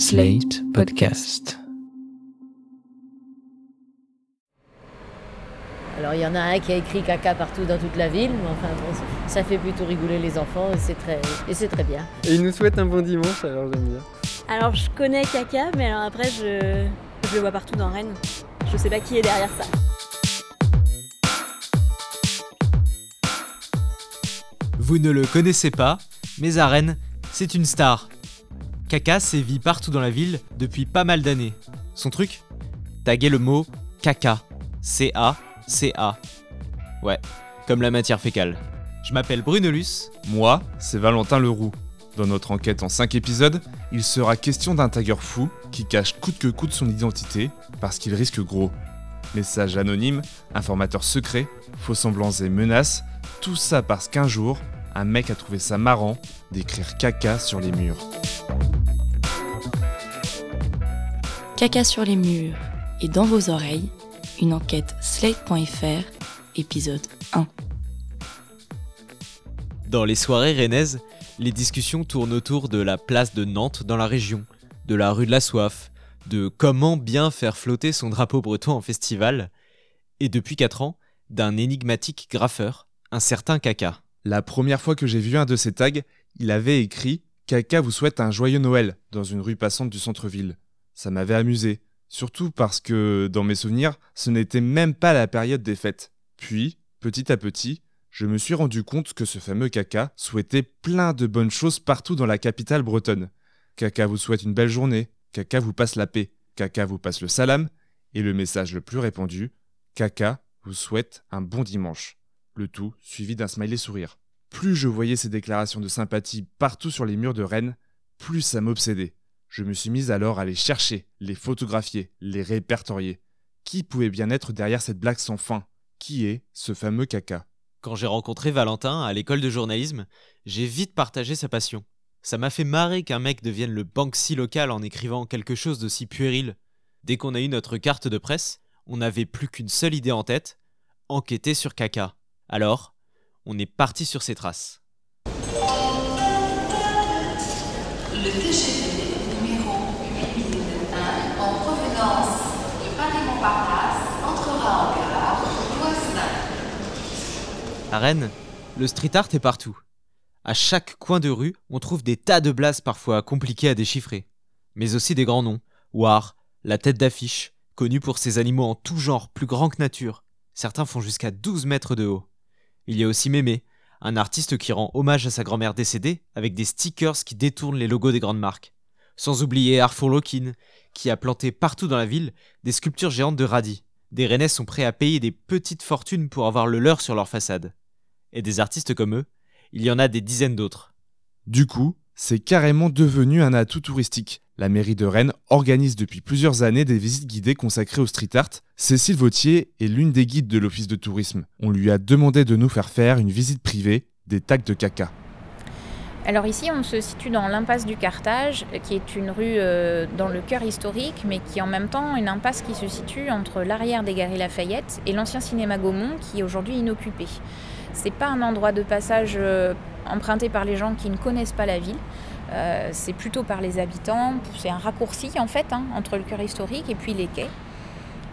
Slate Podcast. Alors il y en a un qui a écrit caca partout dans toute la ville, mais enfin bon, ça fait plutôt rigoler les enfants et c'est très, et c'est très bien. Et il nous souhaite un bon dimanche, alors j'aime bien. Alors je connais caca, mais alors après je, je le vois partout dans Rennes. Je sais pas qui est derrière ça. Vous ne le connaissez pas, mais à Rennes, c'est une star. Kaka sévit partout dans la ville depuis pas mal d'années. Son truc? Taguer le mot caca. C-A-C-A. Ouais, comme la matière fécale. Je m'appelle Brunelus. Moi, c'est Valentin Leroux. Dans notre enquête en 5 épisodes, il sera question d'un tagger fou qui cache coûte que coûte son identité parce qu'il risque gros. Messages anonymes, informateurs secrets, faux semblants et menaces, tout ça parce qu'un jour, un mec a trouvé ça marrant d'écrire caca sur les murs. Caca sur les murs et dans vos oreilles, une enquête slate.fr, épisode 1. Dans les soirées rennaises, les discussions tournent autour de la place de Nantes dans la région, de la rue de la Soif, de comment bien faire flotter son drapeau breton en festival, et depuis 4 ans, d'un énigmatique graffeur, un certain Caca. La première fois que j'ai vu un de ces tags, il avait écrit Caca vous souhaite un joyeux Noël dans une rue passante du centre-ville. Ça m'avait amusé, surtout parce que, dans mes souvenirs, ce n'était même pas la période des fêtes. Puis, petit à petit, je me suis rendu compte que ce fameux Caca souhaitait plein de bonnes choses partout dans la capitale bretonne. Caca vous souhaite une belle journée, Caca vous passe la paix, Caca vous passe le salam, et le message le plus répandu, Caca vous souhaite un bon dimanche. Le tout suivi d'un smiley sourire. Plus je voyais ces déclarations de sympathie partout sur les murs de Rennes, plus ça m'obsédait. Je me suis mise alors à les chercher, les photographier, les répertorier. Qui pouvait bien être derrière cette blague sans fin? Qui est ce fameux caca? Quand j'ai rencontré Valentin à l'école de journalisme, j'ai vite partagé sa passion. Ça m'a fait marrer qu'un mec devienne le Banksy local en écrivant quelque chose d'aussi puéril. Dès qu'on a eu notre carte de presse, on n'avait plus qu'une seule idée en tête enquêter sur caca. Alors, on est parti sur ses traces. Le À Rennes, le street art est partout. À chaque coin de rue, on trouve des tas de blases parfois compliquées à déchiffrer, mais aussi des grands noms. War, la tête d'affiche, connu pour ses animaux en tout genre, plus grands que nature. Certains font jusqu'à 12 mètres de haut. Il y a aussi Mémé, un artiste qui rend hommage à sa grand-mère décédée avec des stickers qui détournent les logos des grandes marques. Sans oublier Arthur Lokin, qui a planté partout dans la ville des sculptures géantes de radis. Des Rennais sont prêts à payer des petites fortunes pour avoir le leur sur leur façade. Et des artistes comme eux, il y en a des dizaines d'autres. Du coup, c'est carrément devenu un atout touristique. La mairie de Rennes organise depuis plusieurs années des visites guidées consacrées au street art. Cécile Vautier est l'une des guides de l'office de tourisme. On lui a demandé de nous faire faire une visite privée des tags de caca. Alors ici, on se situe dans l'impasse du Carthage, qui est une rue euh, dans le cœur historique, mais qui est en même temps une impasse qui se situe entre l'arrière des Galeries Lafayette et l'ancien cinéma Gaumont, qui est aujourd'hui inoccupé. C'est pas un endroit de passage euh, emprunté par les gens qui ne connaissent pas la ville. Euh, c'est plutôt par les habitants. C'est un raccourci en fait hein, entre le cœur historique et puis les quais.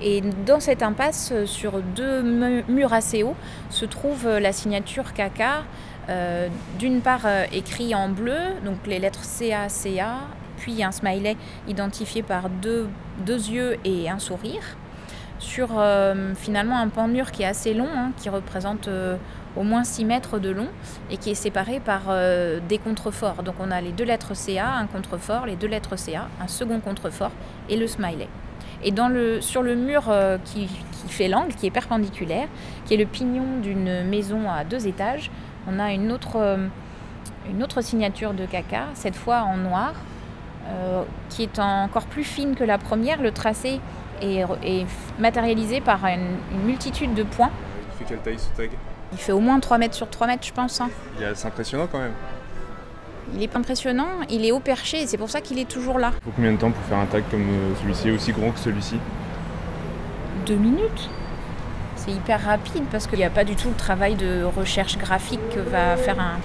Et dans cette impasse, sur deux murs assez hauts, se trouve la signature Caca, euh, d'une part euh, écrit en bleu, donc les lettres CA, CA, puis un smiley identifié par deux, deux yeux et un sourire, sur euh, finalement un pan mur qui est assez long, hein, qui représente au moins 6 mètres de long et qui est séparé par des contreforts. Donc on a les deux lettres CA, un contrefort, les deux lettres CA, un second contrefort et le smiley. Et sur le mur qui fait l'angle, qui est perpendiculaire, qui est le pignon d'une maison à deux étages, on a une autre, euh, une autre signature de caca, cette fois en noir, euh, qui est encore plus fine que la première. Le tracé est, est matérialisé par une, une multitude de points. Il fait quelle taille ce tag? Il fait au moins 3 mètres sur 3 mètres, je pense. hein. Il est assez impressionnant quand même. Il est pas impressionnant, il est haut perché et c'est pour ça qu'il est toujours là. Il faut combien de temps pour faire un tag comme euh, celui-ci, aussi grand que celui-ci? Deux minutes C'est hyper rapide parce qu'il n'y a pas du tout le travail de recherche graphique que va faire un,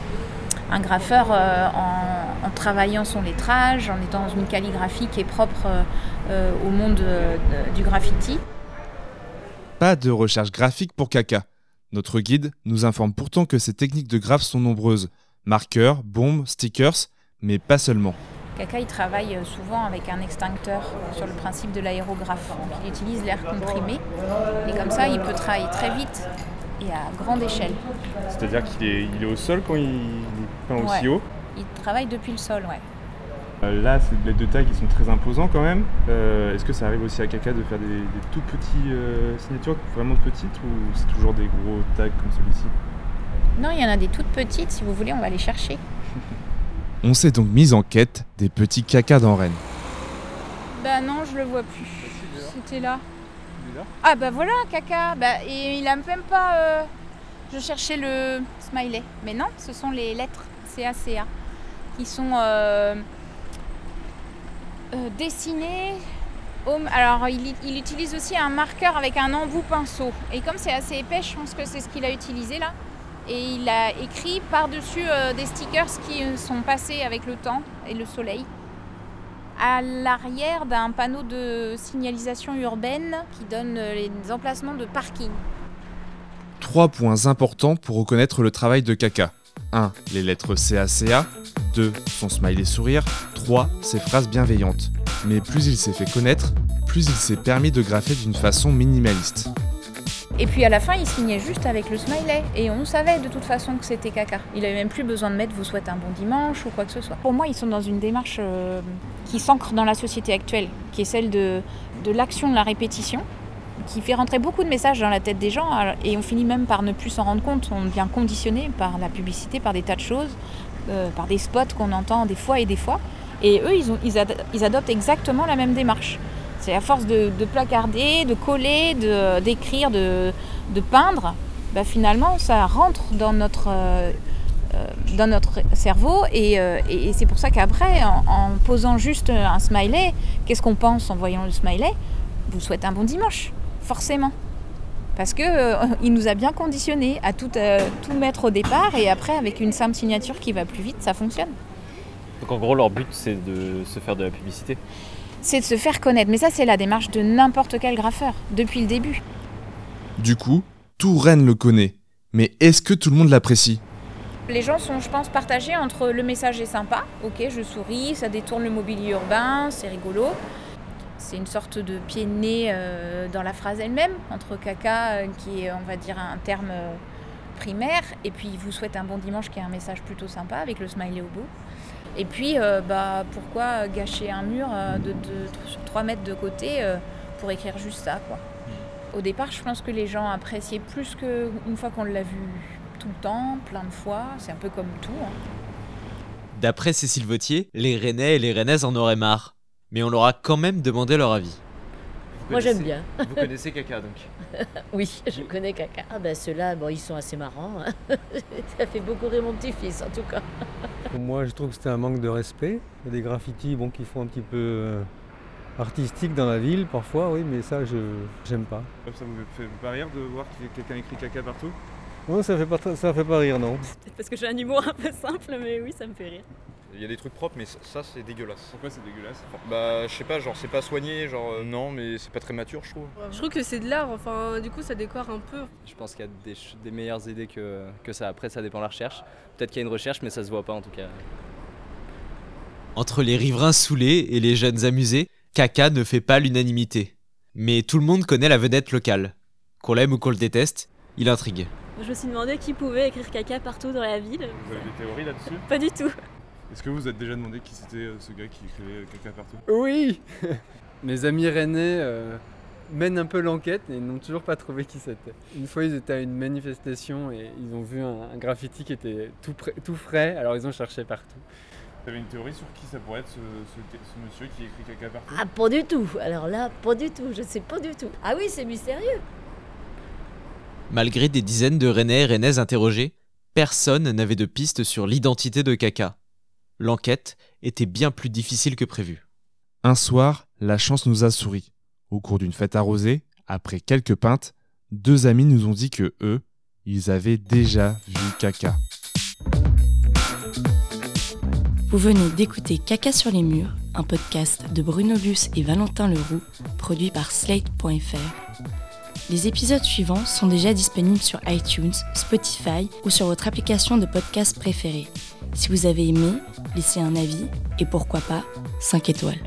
un graffeur euh, en, travaillant son lettrage, en étant dans une calligraphie qui est propre euh, euh, au monde de- du graffiti. Pas de recherche graphique pour Kaka. Notre guide nous informe pourtant que ces techniques de graphe sont nombreuses. Marqueurs, bombes, stickers, mais pas seulement. Kaka, il travaille euh, souvent avec un extincteur sur le principe de l'aérographe. Donc, il utilise l'air comprimé et comme ça, il peut travailler très vite et à grande échelle. C'est-à-dire qu'il est, il est au sol quand il, peint aussi Ouais. haut. Il travaille depuis le sol, ouais. Euh, là, c'est des lettres de taille qui sont très imposants quand même. Euh, Est-ce que ça arrive aussi à Kaka de faire des, des tout petits euh, signatures, vraiment petites, ou c'est toujours des gros tags comme celui-ci? Non, il y en a des toutes petites. Si vous voulez, on va les chercher. On s'est donc mis en quête des petits Kaka dans Rennes. Bah non, je le vois plus. C'était là. Ah bah voilà, caca. Bah, et il a même pas. euh, Je cherchais le smiley. Mais non, ce sont les lettres CACA qui sont euh, euh, dessinées. au- Alors, il, il utilise aussi un marqueur avec un embout pinceau. Et comme c'est assez épais, je pense que c'est ce qu'il a utilisé là. Et il a écrit par-dessus euh, des stickers qui euh, sont passés avec le temps et le soleil à l'arrière d'un panneau de signalisation urbaine qui donne euh, les emplacements de parking. Trois points importants pour reconnaître le travail de Kaka. 1. Les lettres CACA. 2. Son smiley sourire. 3. Ses phrases bienveillantes. Mais plus il s'est fait connaître, plus il s'est permis de graffer d'une façon minimaliste. Et puis à la fin, il signait juste avec le smiley. Et on savait de toute façon que c'était caca. Il avait même plus besoin de mettre vous souhaite un bon dimanche ou quoi que ce soit. Pour moi, ils sont dans une démarche euh, qui s'ancre dans la société actuelle, qui est celle de, de l'action de la répétition, qui fait rentrer beaucoup de messages dans la tête des gens. Et on finit même par ne plus s'en rendre compte. On devient conditionné par la publicité, par des tas de choses, euh, par des spots qu'on entend des fois et des fois. Et eux, ils adoptent exactement la même démarche. C'est à force de, de placarder, de coller, d'écrire, de, peindre, bah finalement ça rentre dans notre, euh, euh, dans notre cerveau et, euh, et- c'est pour ça qu'après, en, posant juste un smiley, qu'est-ce qu'on pense en voyant le smiley? Vous souhaite un bon dimanche, forcément. Parce que euh, il nous a bien conditionnés à tout, tout mettre au départ et après avec une simple signature qui va plus vite, ça fonctionne. Donc en gros, leur but, c'est de se faire de la publicité? C'est de se faire connaître, mais ça c'est la démarche de n'importe quel graffeur, depuis le début. Du coup, tout Rennes le connaît. Mais est-ce que tout le monde l'apprécie? Les gens sont, je pense, partagés entre le message est sympa, ok, je souris, ça détourne le mobilier urbain, c'est rigolo. C'est une sorte de pied de nez euh, dans la phrase elle-même, entre caca, euh, qui est, on va dire, un terme euh, primaire, et puis vous souhaite un bon dimanche, qui est un message plutôt sympa, avec le smiley au bout. Et puis, euh, bah, pourquoi gâcher un mur euh, de, de- sur 3 mètres de côté euh, pour écrire juste ça, quoi. Au départ, je pense que les gens appréciaient plus qu'une fois qu'on l'a vu tout le temps, plein de fois. C'est un peu comme tout. hein. D'après Cécile Vautier, les Rennais et les Rennaises en auraient marre. Mais on leur a quand même demandé leur avis. Moi j'aime bien. Vous connaissez Kaka donc Oui, je connais Caca. Ah bah ceux-là, bon, ils sont assez marrants. hein. Ça fait beaucoup rire mon petit-fils en tout cas. Pour moi, je trouve que c'était un manque de respect. Il y a des graffitis bon, qui font un petit peu euh, artistique dans la ville parfois, oui, mais ça, je j'aime pas. Ça vous fait pas rire de voir que quelqu'un écrit caca partout? Non, ça fait pas, ça fait pas rire, non. Peut-être parce que j'ai un humour un peu simple, mais oui, ça me fait rire. Il y a des trucs propres, mais ça, ça, c'est dégueulasse. Pourquoi c'est dégueulasse? Bah, je sais pas, genre c'est pas soigné, genre euh, non, mais c'est pas très mature, je trouve. Je trouve que c'est de l'art, enfin du coup ça décore un peu. Je pense qu'il y a des, meilleures idées que, que ça. Après, ça dépend de la recherche. Peut-être qu'il y a une recherche, mais ça se voit pas en tout cas. Entre les riverains saoulés et les jeunes amusés, Kaka ne fait pas l'unanimité. Mais tout le monde connaît la vedette locale. Qu'on l'aime ou qu'on le déteste, il intrigue. Je me suis demandé qui pouvait écrire caca partout dans la ville. Vous avez des théories là-dessus? Pas du tout. Est-ce que vous vous êtes déjà demandé qui c'était euh, ce gars qui écrivait caca partout? Oui Mes amis rennais euh, mènent un peu l'enquête et n'ont toujours pas trouvé qui c'était. Une fois, ils étaient à une manifestation et ils ont vu un, un graffiti qui était tout, prêt- tout frais, alors ils ont cherché partout. Vous avez une théorie sur qui ça pourrait être ce, ce- ce monsieur qui écrit caca partout? Ah pas du tout. Alors là, pas du tout. Je sais pas du tout. Ah oui, c'est mystérieux. Malgré des dizaines de Rennais et Rennaises interrogés, personne n'avait de piste sur l'identité de Kaka l'enquête était bien plus difficile que prévu. Un soir, la chance nous a souri. Au cours d'une fête arrosée, après quelques pintes, deux amis nous ont dit que eux, ils avaient déjà vu Caca. Vous venez d'écouter Caca sur les murs, un podcast de Bruno Luce et Valentin Leroux, produit par Slate.fr. Les épisodes suivants sont déjà disponibles sur iTunes, Spotify ou sur votre application de podcast préférée. Si vous avez aimé, laissez un avis et pourquoi pas 5 étoiles.